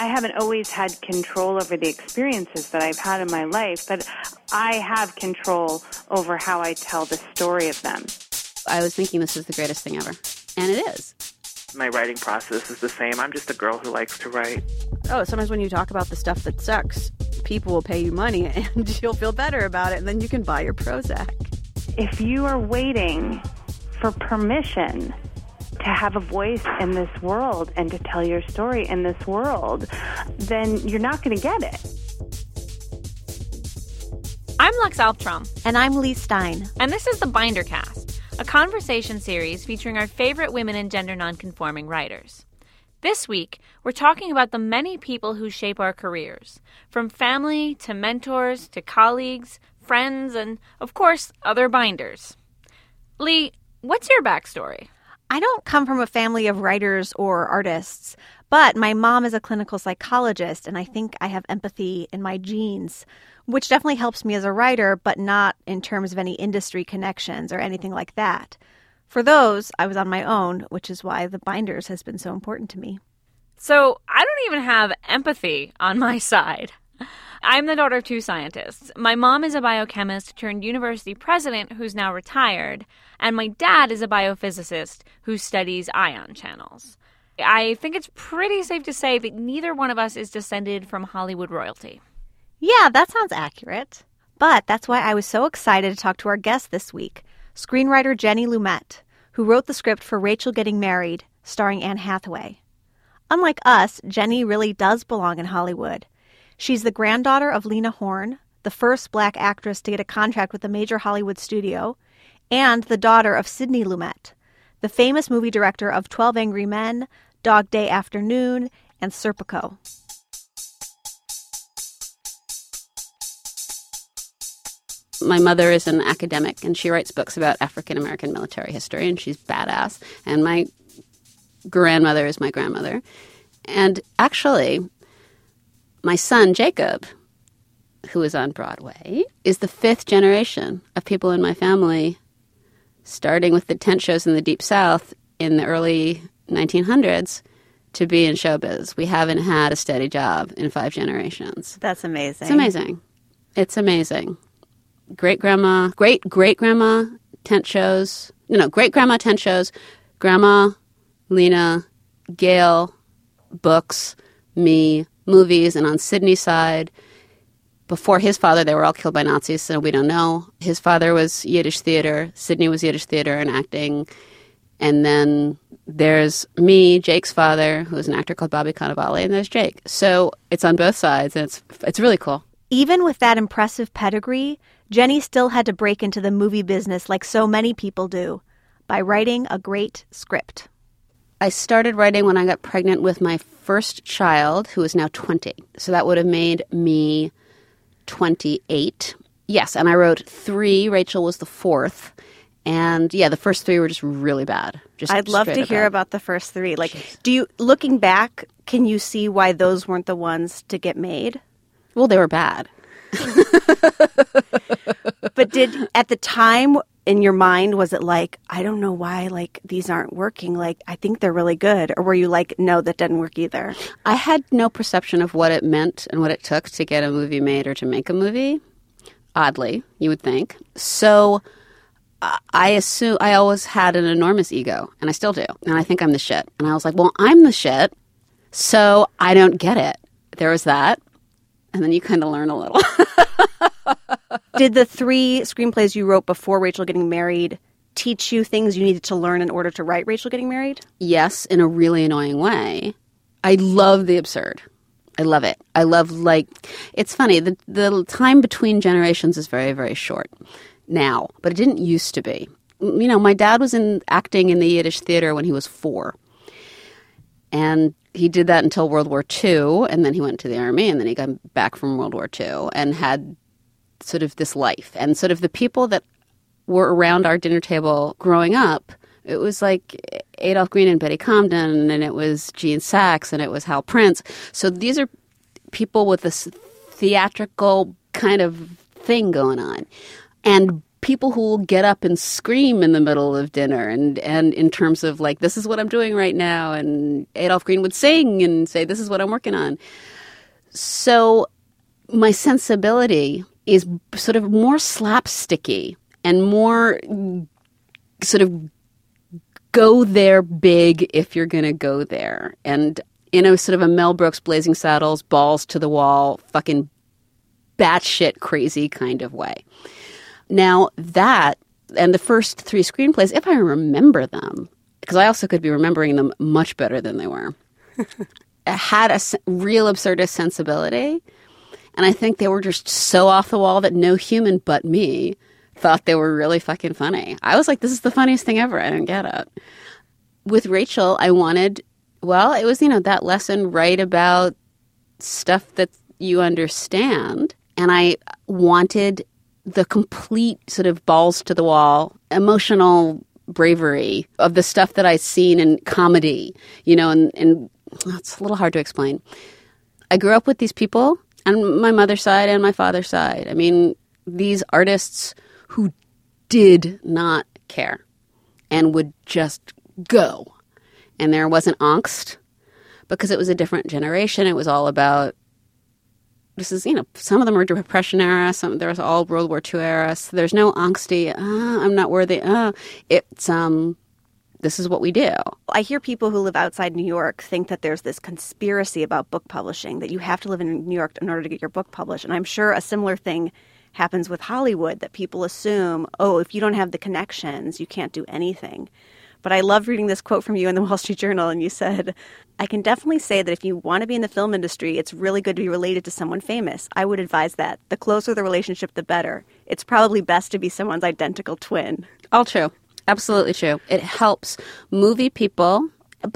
I haven't always had control over the experiences that I've had in my life, but I have control over how I tell the story of them. I was thinking this is the greatest thing ever. And it is. My writing process is the same. I'm just a girl who likes to write. Oh, sometimes when you talk about the stuff that sucks, people will pay you money and you'll feel better about it, and then you can buy your Prozac. If you are waiting for permission to have a voice in this world and to tell your story in this world, then you're not going to get it. I'm Lux Alptraum. And I'm Leigh Stein. And this is the Bindercast, a conversation series featuring our favorite women and gender nonconforming writers. This week, we're talking about the many people who shape our careers, from family to mentors to colleagues, friends, and, of course, other binders. Leigh, what's your backstory? I don't come from a family of writers or artists, but my mom is a clinical psychologist, and I think I have empathy in my genes, which definitely helps me as a writer, but not in terms of any industry connections or anything like that. For those, I was on my own, which is why the binders has been so important to me. So I don't even have empathy on my side. I'm the daughter of two scientists. My mom is a biochemist turned university president who's now retired, and my dad is a biophysicist who studies ion channels. I think it's pretty safe to say that neither one of us is descended from Hollywood royalty. Yeah, that sounds accurate. But that's why I was so excited to talk to our guest this week, screenwriter Jenny Lumet, who wrote the script for Rachel Getting Married, starring Anne Hathaway. Unlike us, Jenny really does belong in Hollywood. She's the granddaughter of Lena Horne, the first black actress to get a contract with a major Hollywood studio, and the daughter of Sidney Lumet, the famous movie director of 12 Angry Men, Dog Day Afternoon, and Serpico. My mother is an academic and she writes books about African American military history and she's badass. And my grandmother is my grandmother. And actually, my son, Jacob, who is on Broadway, is the fifth generation of people in my family, starting with the tent shows in the Deep South in the early 1900s to be in showbiz. We haven't had a steady job in five generations. That's amazing. It's amazing. It's amazing. Great grandma, great great grandma tent shows. No, no, great grandma tent shows. Grandma, Lena, Gail, books, me, movies, and on Sidney's side, before his father, they were all killed by Nazis, so we don't know. His father was Yiddish theater, Sydney was Yiddish theater and acting. And then there's me, Jake's father, who is an actor called Bobby Cannavale, and there's Jake. So it's on both sides, and it's it's really cool. Even with that impressive pedigree, Jenny still had to break into the movie business like so many people do by writing a great script. I started writing when I got pregnant with my first child, who is now 20. So that would have made me 28. Yes, and I wrote three. Rachel was the fourth. And yeah, the first three were just really bad. Just I'd love to hear bad. about the first three. Like, do you, looking back, can you see why those weren't the ones to get made? Well, they were bad. But did, at the time, in your mind, was it like, I don't know why, like, these aren't working? Like, I think they're really good. Or were you like, no, that didn't work either? I had no perception of what it meant and what it took to get a movie made or to make a movie. Oddly, you would think. So I- I assume I always had an enormous ego, and I still do. And I think I'm the shit. And I was like, well, I'm the shit, so I don't get it. There was that. And then you kind of learn a little. Did the three screenplays you wrote before Rachel getting married teach you things you needed to learn in order to write Rachel getting married? yes, in a really annoying way. I love the absurd. I love it. I love like it's funny. The the time between generations is very very short now, but it didn't used to be. You know, my dad was in acting in the Yiddish theater when he was 4. And he did that until World War II, and then he went to the army, and then he got back from World War II and had sort of this life. And sort of the people that were around our dinner table growing up, it was like Adolph Green and Betty Comden, and it was Gene Saks, and it was Hal Prince. So these are people with this theatrical kind of thing going on. And people who will get up and scream in the middle of dinner and and in terms of like this is what I'm doing right now and Adolph Green would sing and say this is what I'm working on. So my sensibility is sort of more slapsticky and more sort of go there big if you're going to go there. And in a sort of a Mel Brooks Blazing Saddles, balls to the wall, fucking batshit crazy kind of way. Now, that and the first three screenplays, if I remember them, because I also could be remembering them much better than they were, had a real absurdist sensibility. And I think they were just so off the wall that no human but me thought they were really fucking funny. I was like, this is the funniest thing ever. I didn't get it. With Rachel, I wanted, well, it was, you know, that lesson right about stuff that you understand. And I wanted the complete sort of balls to the wall, emotional bravery of the stuff that I'd seen in comedy, you know, and, and oh, it's a little hard to explain. I grew up with these people on my mother's side and my father's side. I mean, these artists who did not care and would just go. And there wasn't angst because it was a different generation. It was all about this is you know some of them are depression era some there's all world war ii era so there's no angsty uh, i'm not worthy uh, it's um this is what we do I hear people who live outside New York think that there's this conspiracy about book publishing, that you have to live in New York in order to get your book published. And I'm sure a similar thing happens with Hollywood, that people assume, oh, if you don't have the connections, you can't do anything. But I love reading this quote from you in the Wall Street Journal, and you said, I can definitely say that if you want to be in the film industry, it's really good to be related to someone famous. I would advise that. The closer the relationship, the better. It's probably best to be someone's identical twin. all true absolutely true it helps movie people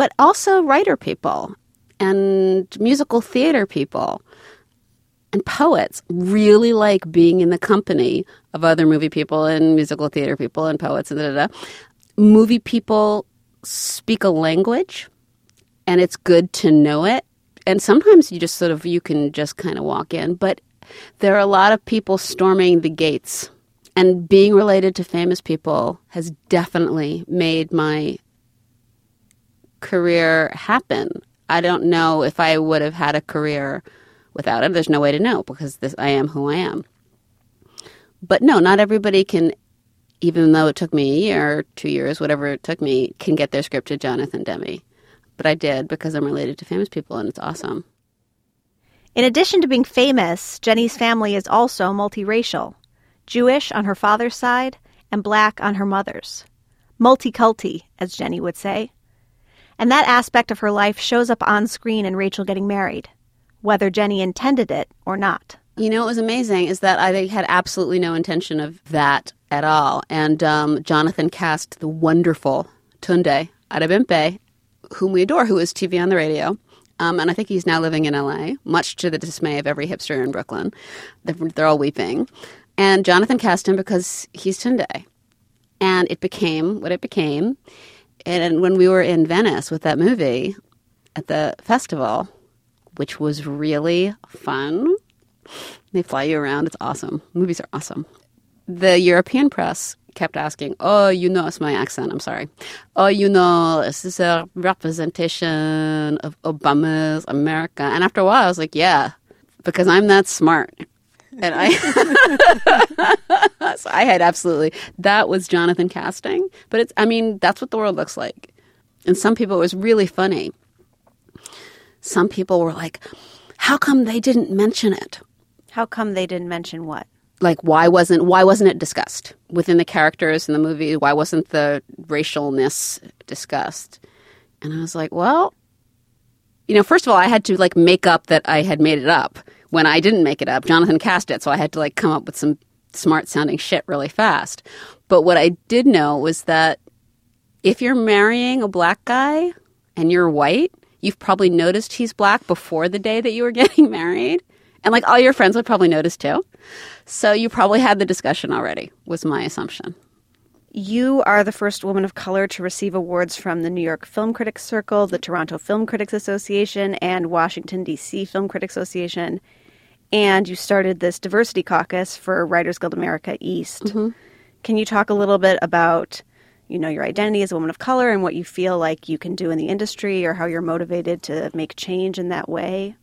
but also writer people and musical theater people and poets really like being in the company of other movie people and musical theater people and poets and da da da. Movie people speak a language, and it's good to know it. And sometimes you just sort of you can just kind of walk in, but there are a lot of people storming the gates, and being related to famous people has definitely made my career happen. I don't know if I would have had a career without it. There's no way to know because this, I am who I am. But no, not everybody can, even though it took me a year, two years, whatever it took me, can get their script to Jonathan Demme. But I did because I'm related to famous people and it's awesome. In addition to being famous, Jenny's family is also multiracial Jewish on her father's side and black on her mother's. Multiculti, as Jenny would say. And that aspect of her life shows up on screen in Rachel Getting Married, whether Jenny intended it or not. You know what was amazing is that I had absolutely no intention of that at all. And um, Jonathan cast the wonderful Tunde Adebimpe, whom we adore, who is TV on the radio. Um, and I think he's now living in LA, much to the dismay of every hipster in Brooklyn. They're, they're all weeping. And Jonathan cast him because he's Tunde. And it became what it became. And when we were in Venice with that movie at the festival, which was really fun, they fly you around. It's awesome. Movies are awesome. The European press kept asking, "Oh, you know, it's my accent. I'm sorry. Oh, you know, this is a representation of Obama's America." And after a while, I was like, "Yeah, because I'm that smart." And I, so I had absolutely that was Jonathan casting. But it's, I mean, that's what the world looks like. And some people it was really funny. Some people were like, "How come they didn't mention it?" How come they didn't mention what? like why wasn't why wasn't it discussed within the characters in the movie why wasn't the racialness discussed and i was like well you know first of all i had to like make up that i had made it up when i didn't make it up jonathan cast it so i had to like come up with some smart sounding shit really fast but what i did know was that if you're marrying a black guy and you're white you've probably noticed he's black before the day that you were getting married and like all your friends would probably notice too so you probably had the discussion already, was my assumption. You are the first woman of color to receive awards from the New York Film Critics Circle, the Toronto Film Critics Association, and Washington, D.C. Film Critics Association. And you started this diversity caucus for Writers Guild America East. Mm-hmm. Can you talk a little bit about, you know, your identity as a woman of color and what you feel like you can do in the industry or how you're motivated to make change in that way?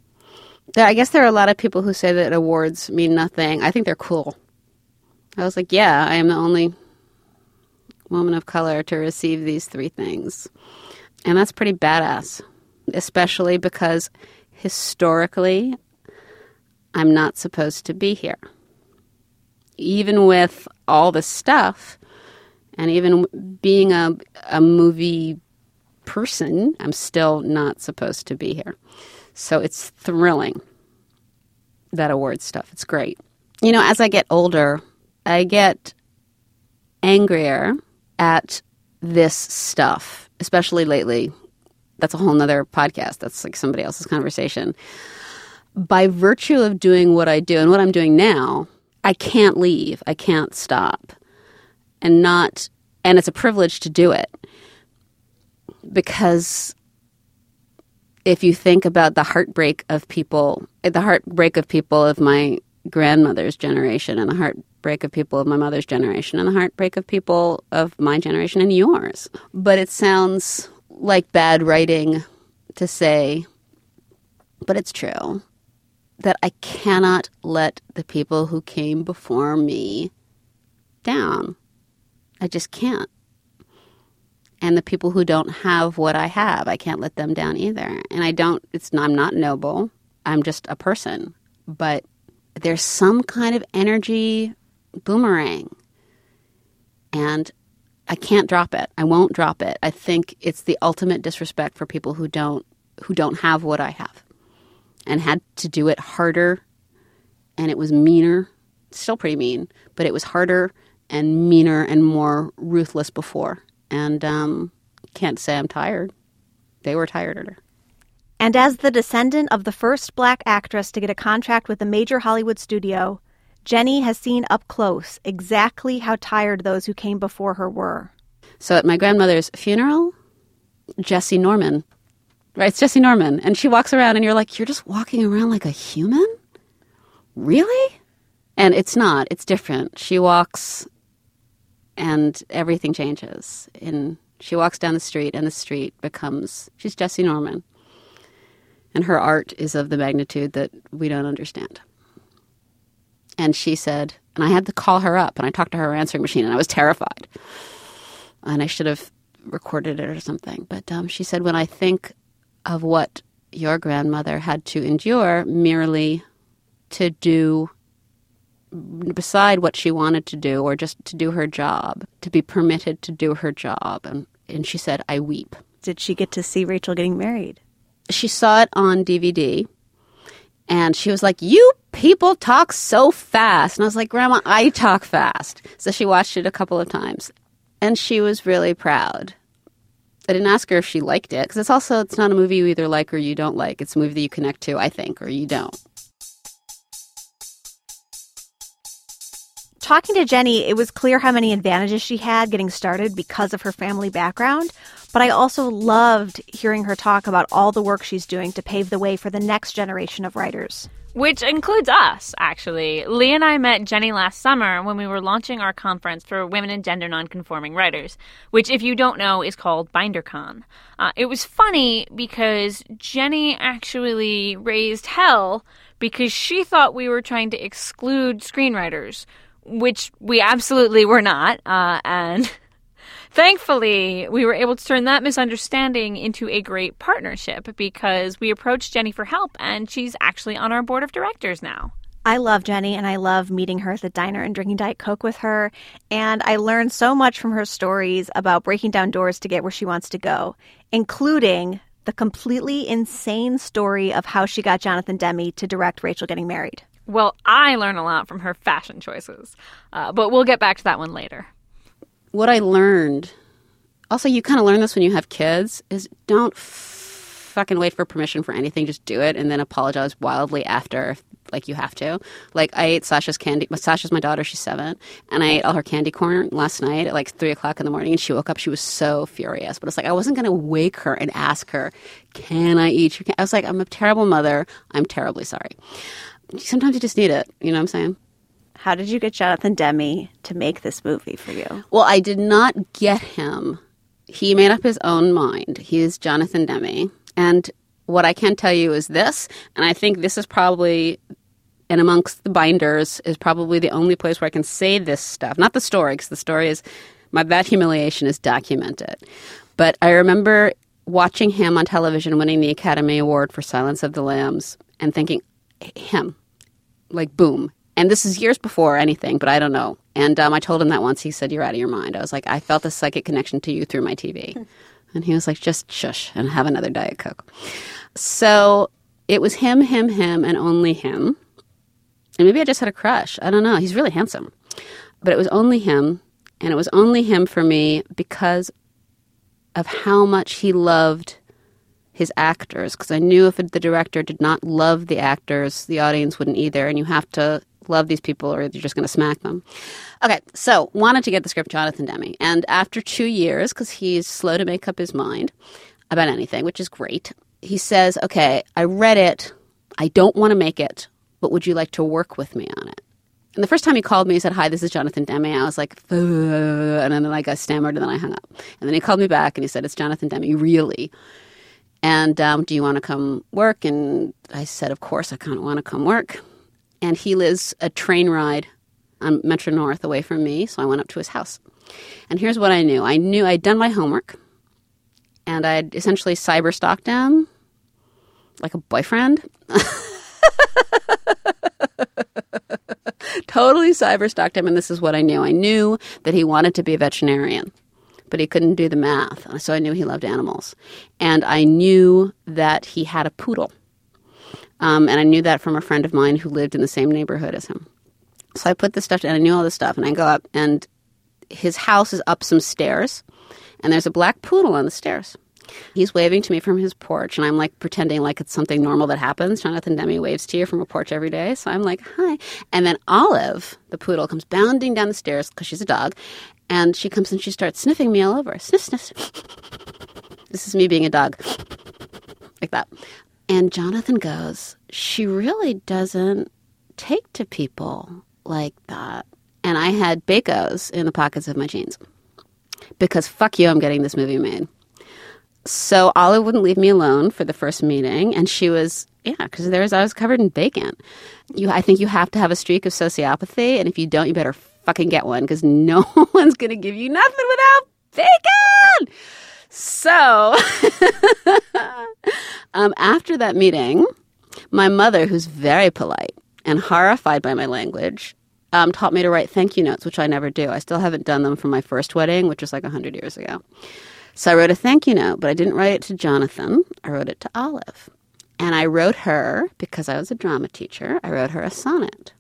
I guess there are a lot of people who say that awards mean nothing. I think they're cool. I was like, yeah, I am the only woman of color to receive these three things. And that's pretty badass, especially because historically, I'm not supposed to be here. Even with all the stuff, and even being a, a movie person, I'm still not supposed to be here. So it's thrilling, that award stuff. It's great. You know, as I get older, I get angrier at this stuff, especially lately. That's a whole nother podcast. That's like somebody else's conversation. By virtue of doing what I do and what I'm doing now, I can't leave. I can't stop. And not, and it's a privilege to do it because if you think about the heartbreak of people, the heartbreak of people of my grandmother's generation and the heartbreak of people of my mother's generation and the heartbreak of people of my generation and yours. But it sounds like bad writing to say, but it's true, that I cannot let the people who came before me down. I just can't and the people who don't have what I have, I can't let them down either. And I don't, it's I'm not noble. I'm just a person. But there's some kind of energy boomerang. And I can't drop it. I won't drop it. I think it's the ultimate disrespect for people who don't who don't have what I have. And had to do it harder and it was meaner. Still pretty mean, but it was harder and meaner and more ruthless before and um, can't say I'm tired. They were tired And as the descendant of the first black actress to get a contract with a major Hollywood studio, Jenny has seen up close exactly how tired those who came before her were. So at my grandmother's funeral, Jessye Norman, right? It's Jessye Norman. And she walks around, and you're like, you're just walking around like a human? Really? And it's not, it's different. She walks and everything changes. And she walks down the street, and the street becomes she's Jessye Norman, and her art is of the magnitude that we don't understand. And she said, and I had to call her up, and I talked to her answering machine, and I was terrified, and I should have recorded it or something. But um, she said, when I think of what your grandmother had to endure merely to do beside what she wanted to do or just to do her job, to be permitted to do her job. And, and she said, I weep. Did she get to see Rachel getting married? She saw it on DVD and she was like, You people talk so fast. And I was like, Grandma, I talk fast. So she watched it a couple of times and she was really proud. I didn't ask her if she liked it because it's also it's not a movie you either like or you don't like. It's a movie that you connect to, I think, or you don't. talking to Jenny, it was clear how many advantages she had getting started because of her family background. But I also loved hearing her talk about all the work she's doing to pave the way for the next generation of writers. Which includes us, actually. Leigh and I met Jenny last summer when we were launching our conference for women and gender nonconforming writers, which, if you don't know, is called BinderCon. Uh, it was funny because Jenny actually raised hell because she thought we were trying to exclude screenwriters, which we absolutely were not. Uh, and thankfully, we were able to turn that misunderstanding into a great partnership because we approached Jenny for help, and she's actually on our board of directors now. I love Jenny and I love meeting her at the diner and drinking Diet Coke with her. And I learned so much from her stories about breaking down doors to get where she wants to go, including the completely insane story of how she got Jonathan Demme to direct Rachel Getting Married. Well, I learn a lot from her fashion choices, uh, but we'll get back to that one later. What I learned, also, you kind of learn this when you have kids, is don't fucking wait for permission for anything. Just do it and then apologize wildly after, like you have to. Like I ate Sasha's candy. Sasha's my daughter. She's seven, and I ate all her candy corn last night at like three o'clock in the morning. And she woke up. She was so furious. But it's like I wasn't gonna wake her and ask her, "Can I eat your?" Can-? I was like, "I'm a terrible mother. I'm terribly sorry." sometimes you just need it. You know what I'm saying? How did you get Jonathan Demme to make this movie for you? Well, I did not get him. He made up his own mind. He is Jonathan Demme. And what I can tell you is this, and I think this is probably, and amongst the binders, is probably the only place where I can say this stuff. Not the story, because the story is, my that humiliation is documented. But I remember watching him on television winning the Academy Award for Silence of the Lambs and thinking, him, like boom. And this is years before anything, but I don't know. And um, I told him that once. He said, You're out of your mind. I was like, I felt a psychic connection to you through my TV. and he was like, Just shush and have another Diet Coke. So it was him, him, him, and only him. And maybe I just had a crush. I don't know. He's really handsome. But it was only him. And it was only him for me because of how much he loved his actors. Because I knew if the director did not love the actors, the audience wouldn't either. And you have to love these people or you're just going to smack them. Okay, so wanted to get the script Jonathan Demme. And after two years, because he's slow to make up his mind about anything, which is great, he says, Okay, I read it. I don't want to make it, but would you like to work with me on it? And the first time he called me, he said, Hi, this is Jonathan Demme. I was like, and then like I stammered and then I hung up. And then he called me back and he said, It's Jonathan Demme, really? And um, do you want to come work? And I said, Of course, I kind of want to come work and he lives a train ride on Metro North away from me, so I went up to his house. And here's what I knew I knew I'd done my homework, and I'd essentially cyber stalked him like a boyfriend. totally cyber stalked him, and this is what I knew. I knew that he wanted to be a veterinarian, but he couldn't do the math. So I knew he loved animals. And I knew that he had a poodle. Um, and I knew that from a friend of mine who lived in the same neighborhood as him. So I put this stuff, and I knew all this stuff, and I go up, and his house is up some stairs, and there's a black poodle on the stairs. He's waving to me from his porch, and I'm like pretending like it's something normal that happens. Jonathan Demme waves to you from a porch every day, so I'm like, hi. And then Olive, the poodle, comes bounding down the stairs because she's a dog, and she comes and she starts sniffing me all over. Sniff. sniff. this is me being a dog, like that. And Jonathan goes, She really doesn't take to people like that. And I had Bacos in the pockets of my jeans because fuck you, I'm getting this movie made. So Olive wouldn't leave me alone for the first meeting, and she was yeah, because there's I was covered in bacon. You, I think you have to have a streak of sociopathy, and if you don't, you better fucking get one because no one's gonna give you nothing without bacon. So, um, after that meeting, my mother, who's very polite and horrified by my language, um, taught me to write thank you notes, which I never do. I still haven't done them from my first wedding, which was like 100 years ago. So I wrote a thank you note, but I didn't write it to Jonathan. I wrote it to Olive. And I wrote her, because I was a drama teacher, I wrote her a sonnet.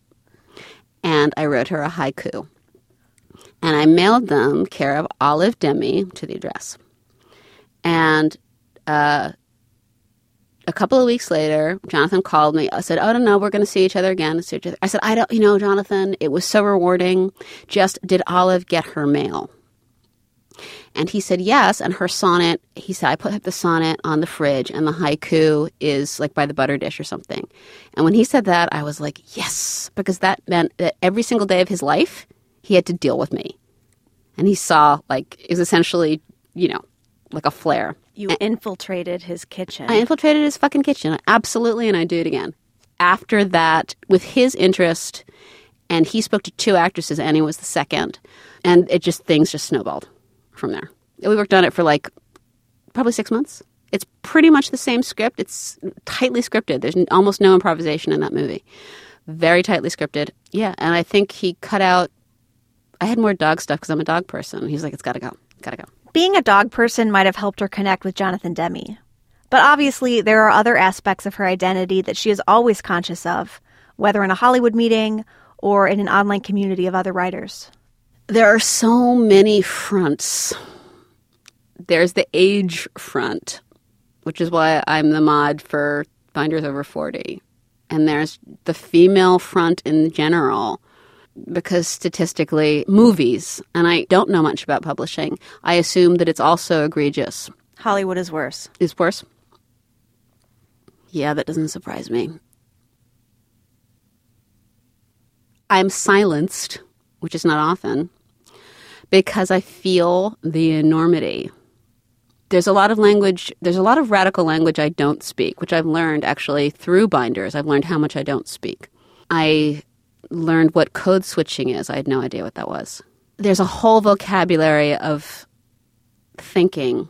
And I wrote her a haiku. And I mailed them care of Olive Demme to the address. And uh, a couple of weeks later, Jonathan called me. I said, "Oh no, no, we're going to see each other again." I said, "I don't, you know, Jonathan, it was so rewarding. Just did Olive get her mail?" And he said yes. And her sonnet, he said, I put the sonnet on the fridge, and the haiku is like by the butter dish or something. And when he said that, I was like, yes, because that meant that every single day of his life, he had to deal with me. And he saw, like, it was essentially, you know, like a flare. You infiltrated his kitchen. I infiltrated his fucking kitchen. Absolutely, and I do it again. After that, with his interest, and he spoke to two actresses, Annie was the second, and it just things just snowballed from there. We worked on it for like probably six months. It's pretty much the same script. It's tightly scripted. There's almost no improvisation in that movie. Very tightly scripted. Yeah, and I think he cut out. I had more dog stuff because I'm a dog person. He's like, it's got to go. Got to go. Being a dog person might have helped her connect with Jonathan Demme. But obviously, there are other aspects of her identity that she is always conscious of, whether in a Hollywood meeting or in an online community of other writers. There are so many fronts. There's the age front, which is why I'm the mod for Binders Over 40. And there's the female front in general, because statistically, movies, and I don't know much about publishing, I assume that it's also egregious. Hollywood is worse. Is worse? Yeah, that doesn't surprise me. I'm silenced, which is not often, because I feel the enormity. There's a lot of language, there's a lot of radical language I don't speak, which I've learned actually through binders. I've learned how much I don't speak. I learned what code switching is. I had no idea what that was. There's a whole vocabulary of thinking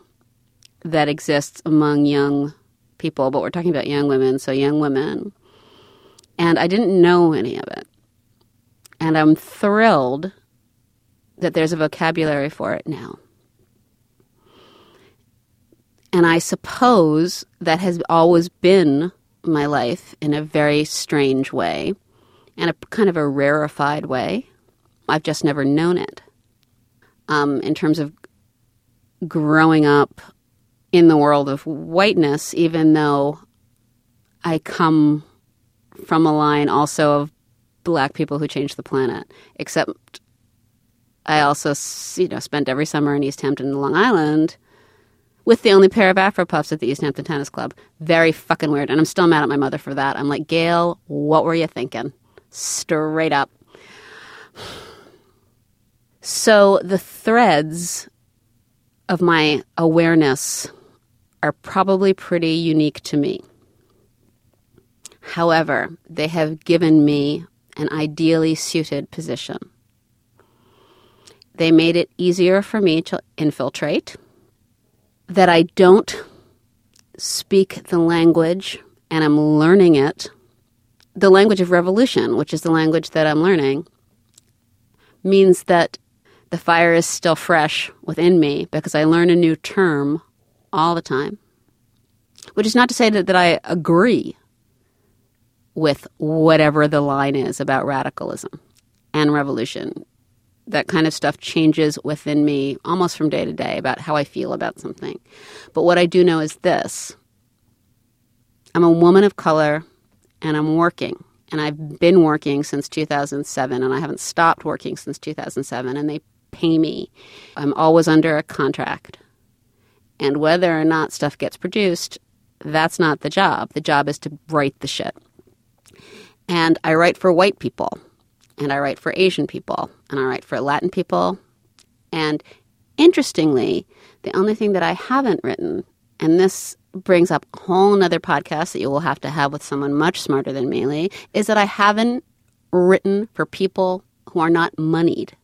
that exists among young people, but we're talking about young women, so young women. And I didn't know any of it. And I'm thrilled that there's a vocabulary for it now. And I suppose that has always been my life in a very strange way and a kind of a rarefied way. I've just never known it. Um, in terms of growing up in the world of whiteness, even though I come from a line also of black people who changed the planet, except I also, you know, spent every summer in East Hampton, Long Island, with the only pair of Afro Puffs at the East Hampton Tennis Club. Very fucking weird, and I'm still mad at my mother for that. I'm like, Gail, what were you thinking? Straight up. So the threads of my awareness are probably pretty unique to me. However, they have given me an ideally suited position. They made it easier for me to infiltrate, that I don't speak the language and I'm learning it, the language of revolution, which is the language that I'm learning, means that the fire is still fresh within me because I learn a new term all the time. Which is not to say that, that I agree with whatever the line is about radicalism and revolution. That kind of stuff changes within me almost from day to day about how I feel about something. But what I do know is this I'm a woman of color and I'm working. And I've been working since 2007 and I haven't stopped working since 2007. And they pay me. I'm always under a contract. And whether or not stuff gets produced, that's not the job. The job is to write the shit. And I write for white people, and I write for Asian people, and I write for Latin people. And interestingly, the only thing that I haven't written, and this brings up a whole nother podcast that you will have to have with someone much smarter than me, Leigh, is that I haven't written for people who are not moneyed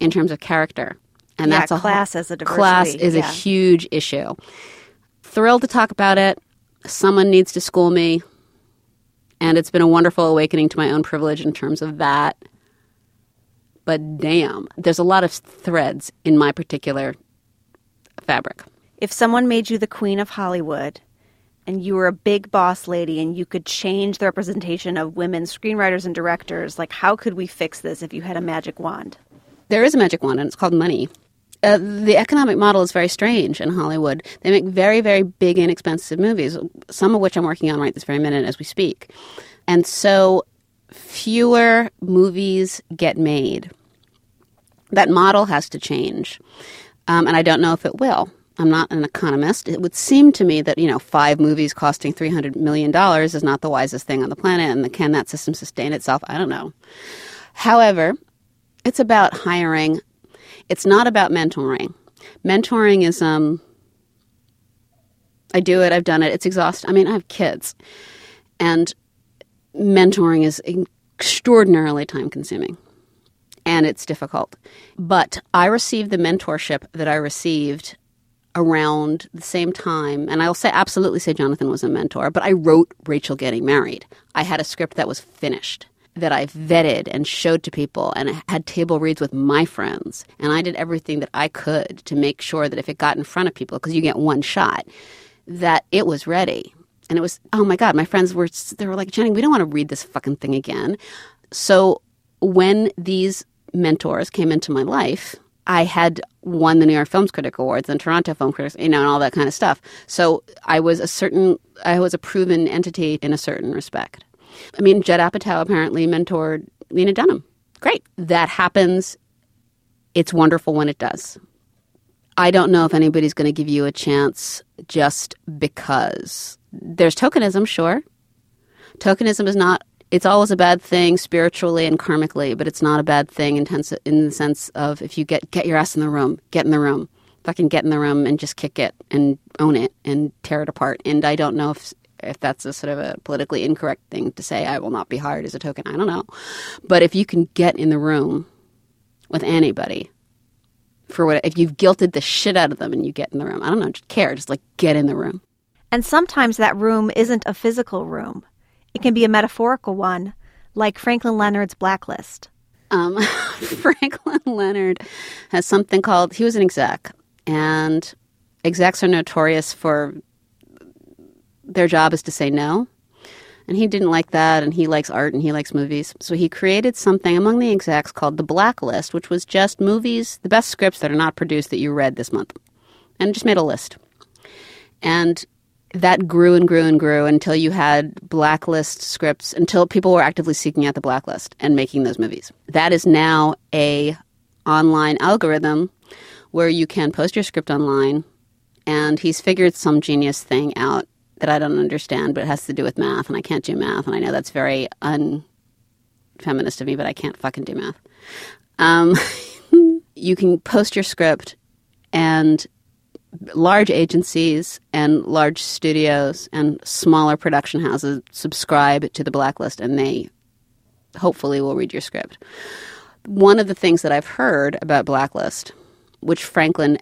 in terms of character. And yeah, that's a class as a diversity. Class is yeah. a huge issue. Thrilled to talk about it. Someone needs to school me. And it's been a wonderful awakening to my own privilege in terms of that. But damn, there's a lot of threads in my particular fabric. If someone made you the queen of Hollywood and you were a big boss lady and you could change the representation of women screenwriters and directors, like how could we fix this if you had a magic wand? There is a magic wand, and it's called money. Uh, the economic model is very strange in Hollywood. They make very, very big, inexpensive movies, some of which I'm working on right this very minute as we speak. And so fewer movies get made. That model has to change. Um, and I don't know if it will. I'm not an economist. It would seem to me that, you know, five movies costing $300 million is not the wisest thing on the planet. And can that system sustain itself? I don't know. However, it's about hiring. It's not about mentoring. Mentoring is um I do it, I've done it. It's exhausting. I mean, I have kids. And mentoring is extraordinarily time consuming. And it's difficult. But I received the mentorship that I received around the same time, and I'll say absolutely say Jonathan was a mentor, but I wrote Rachel Getting Married. I had a script that was finished that I vetted and showed to people and had table reads with my friends. And I did everything that I could to make sure that if it got in front of people, because you get one shot, that it was ready. And it was, oh my God, my friends were, they were like, Jenny, we don't want to read this fucking thing again. So when these mentors came into my life, I had won the New York Film Critic Awards and Toronto Film Critics, you know, and all that kind of stuff. So I was a certain, I was a proven entity in a certain respect. I mean, Judd Apatow apparently mentored Lena Dunham. Great. That happens. It's wonderful when it does. I don't know if anybody's going to give you a chance just because. There's tokenism, sure. Tokenism is not it's always a bad thing spiritually and karmically, but it's not a bad thing in, tense, in the sense of if you get get your ass in the room, get in the room, fucking get in the room and just kick it and own it and tear it apart. And I don't know if if that's a sort of a politically incorrect thing to say. I will not be hired as a token. I don't know, but if you can get in the room with anybody for what if you've guilted the shit out of them and you get in the room, I don't know, just care, just like get in the room. And sometimes that room isn't a physical room. It can be a metaphorical one, like Franklin Leonard's Blacklist. Um, Franklin Leonard has something called, he was an exec, and execs are notorious for their job is to say no. And he didn't like that, and he likes art and he likes movies. So he created something among the execs called the Blacklist, which was just movies, the best scripts that are not produced that you read this month, and just made a list. And that grew and grew and grew until you had blacklist scripts until people were actively seeking out the blacklist and making those movies. That is now a online algorithm where you can post your script online and he's figured some genius thing out that i don't understand but it has to do with math and i can't do math and i know that's very unfeminist of me but i can't fucking do math. Um, you can post your script and large agencies and large studios and smaller production houses subscribe to the blacklist and they hopefully will read your script. One of the things that I've heard about blacklist, which Franklin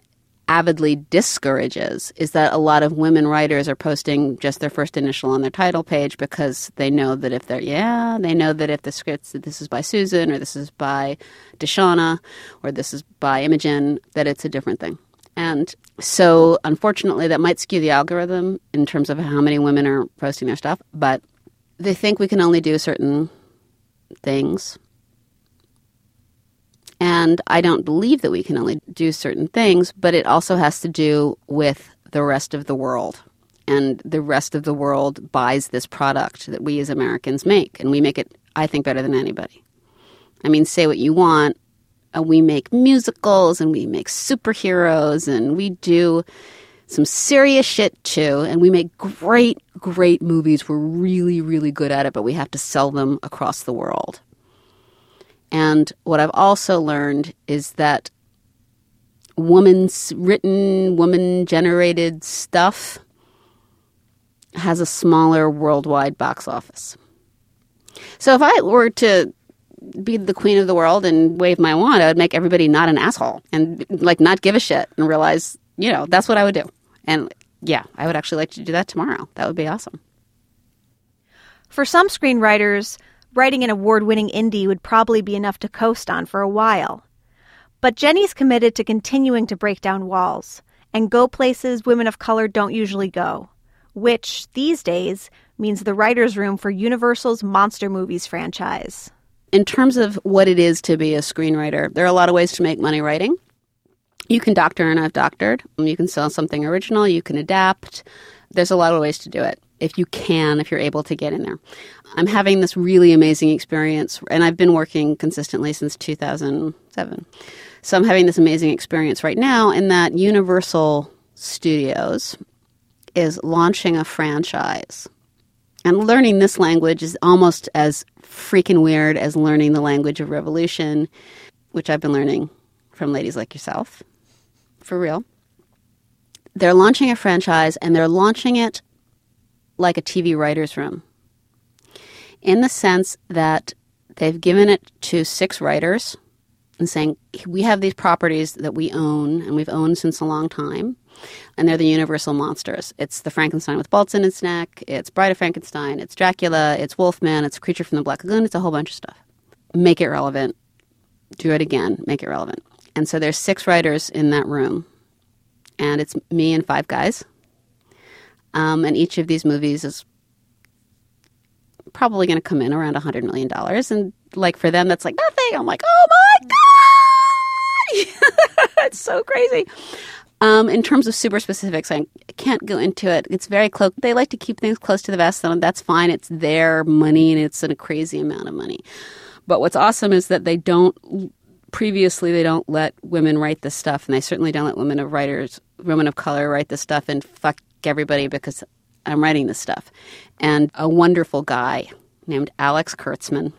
avidly discourages, is that a lot of women writers are posting just their first initial on their title page because they know that if they're yeah, they know that if the scripts that this is by Susan or this is by Deshauna or this is by Imogen, that it's a different thing. And so, unfortunately, that might skew the algorithm in terms of how many women are posting their stuff, but they think we can only do certain things. And I don't believe that we can only do certain things, but it also has to do with the rest of the world. And the rest of the world buys this product that we as Americans make, and we make it, I think, better than anybody. I mean, say what you want uh, we make musicals and we make superheroes and we do some serious shit too. And we make great, great movies. We're really, really good at it, but we have to sell them across the world. And what I've also learned is that woman's written, woman generated stuff has a smaller worldwide box office. So if I were to be the queen of the world and wave my wand, I would make everybody not an asshole and like not give a shit and realize, you know, that's what I would do. And yeah, I would actually like to do that tomorrow. That would be awesome. For some screenwriters, writing an award winning indie would probably be enough to coast on for a while. But Jenny's committed to continuing to break down walls and go places women of color don't usually go, which, these days, means the writer's room for Universal's Monster Movies franchise in terms of what it is to be a screenwriter, there are a lot of ways to make money writing. You can doctor, and I've doctored. You can sell something original. You can adapt. There's a lot of ways to do it if you can, if you're able to get in there. I'm having this really amazing experience, and I've been working consistently since 2007. So I'm having this amazing experience right now in that Universal Studios is launching a franchise. And learning this language is almost as freaking weird as learning the language of revolution, which I've been learning from ladies like yourself. For real. They're launching a franchise and they're launching it like a TV writer's room in the sense that they've given it to six writers and saying, We have these properties that we own and we've owned since a long time and they're the universal monsters. It's the Frankenstein with bolts in its neck, it's Bride of Frankenstein, it's Dracula, it's Wolfman, it's Creature from the Black Lagoon, it's a whole bunch of stuff. Make it relevant. Do it again, make it relevant. And so there's six writers in that room, and it's me and five guys. Um, and each of these movies is probably going to come in around $100 million. And like for them, that's like nothing. I'm like, oh my God! it's so crazy. Um, in terms of super specifics, I can't go into it. It's very close. They like to keep things close to the vest, and that's fine. It's their money, and it's a crazy amount of money. But what's awesome is that they don't. Previously, they don't let women write this stuff, and they certainly don't let women of writers, women of color, write this stuff and fuck everybody because I'm writing this stuff. And a wonderful guy named Alex Kurtzman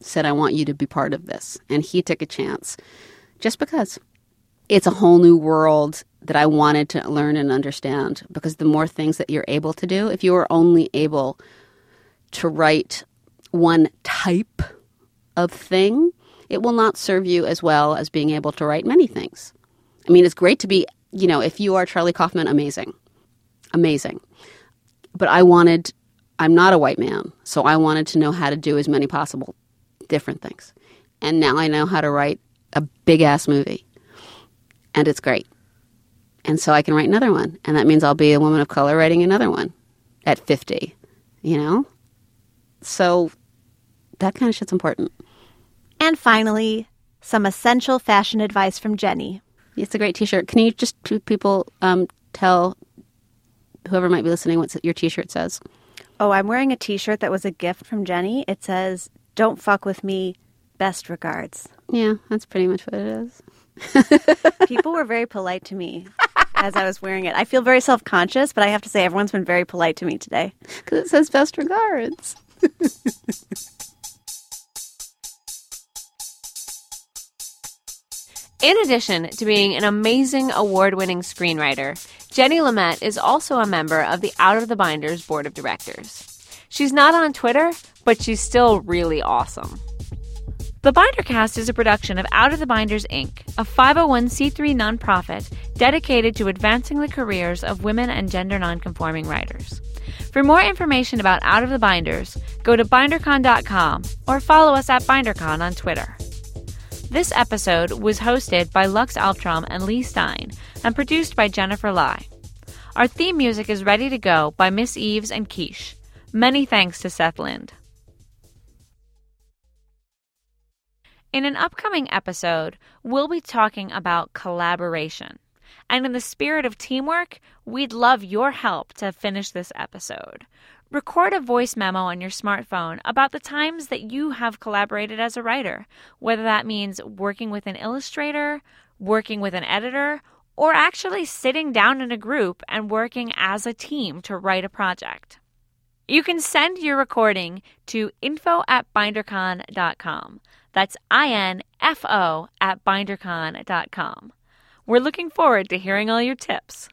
said, I want you to be part of this. And he took a chance just because it's a whole new world that I wanted to learn and understand. Because the more things that you're able to do, if you are only able to write one type of thing, it will not serve you as well as being able to write many things. I mean, it's great to be, you know, if you are Charlie Kaufman, amazing. Amazing. But I wanted, I'm not a white man, so I wanted to know how to do as many possible different things. And now I know how to write a big ass movie. And it's great. And so I can write another one. And that means I'll be a woman of color writing another one at 50, you know? So that kind of shit's important. And finally, some essential fashion advice from Jenny. It's a great T-shirt. Can you just people um, tell whoever might be listening what your T-shirt says? Oh, I'm wearing a T-shirt that was a gift from Jenny. It says, "Don't fuck with me. Best regards." Yeah, that's pretty much what it is. People were very polite to me as I was wearing it. I feel very self-conscious, but I have to say everyone's been very polite to me today because it says "Best regards." In addition to being an amazing award winning screenwriter, Jenny Lumet is also a member of the Out of the Binders board of directors. She's not on Twitter, but she's still really awesome. The Bindercast is a production of Out of the Binders Inc., a 501c3 nonprofit dedicated to advancing the careers of women and gender nonconforming writers. For more information about Out of the Binders, go to bindercon.com or follow us at BinderCon on Twitter. This episode was hosted by Lux Alptraum and Leigh Stein and produced by Jennifer Lai. Our theme music is ready to go by Miss Eves and Quiche. Many thanks to Seth Lind. In an upcoming episode, we'll be talking about collaboration. And in the spirit of teamwork, we'd love your help to finish this episode. Record a voice memo on your smartphone about the times that you have collaborated as a writer, whether that means working with an illustrator, working with an editor, or actually sitting down in a group and working as a team to write a project. You can send your recording to info at bindercon.com. That's I N F O at bindercon.com. We're looking forward to hearing all your tips.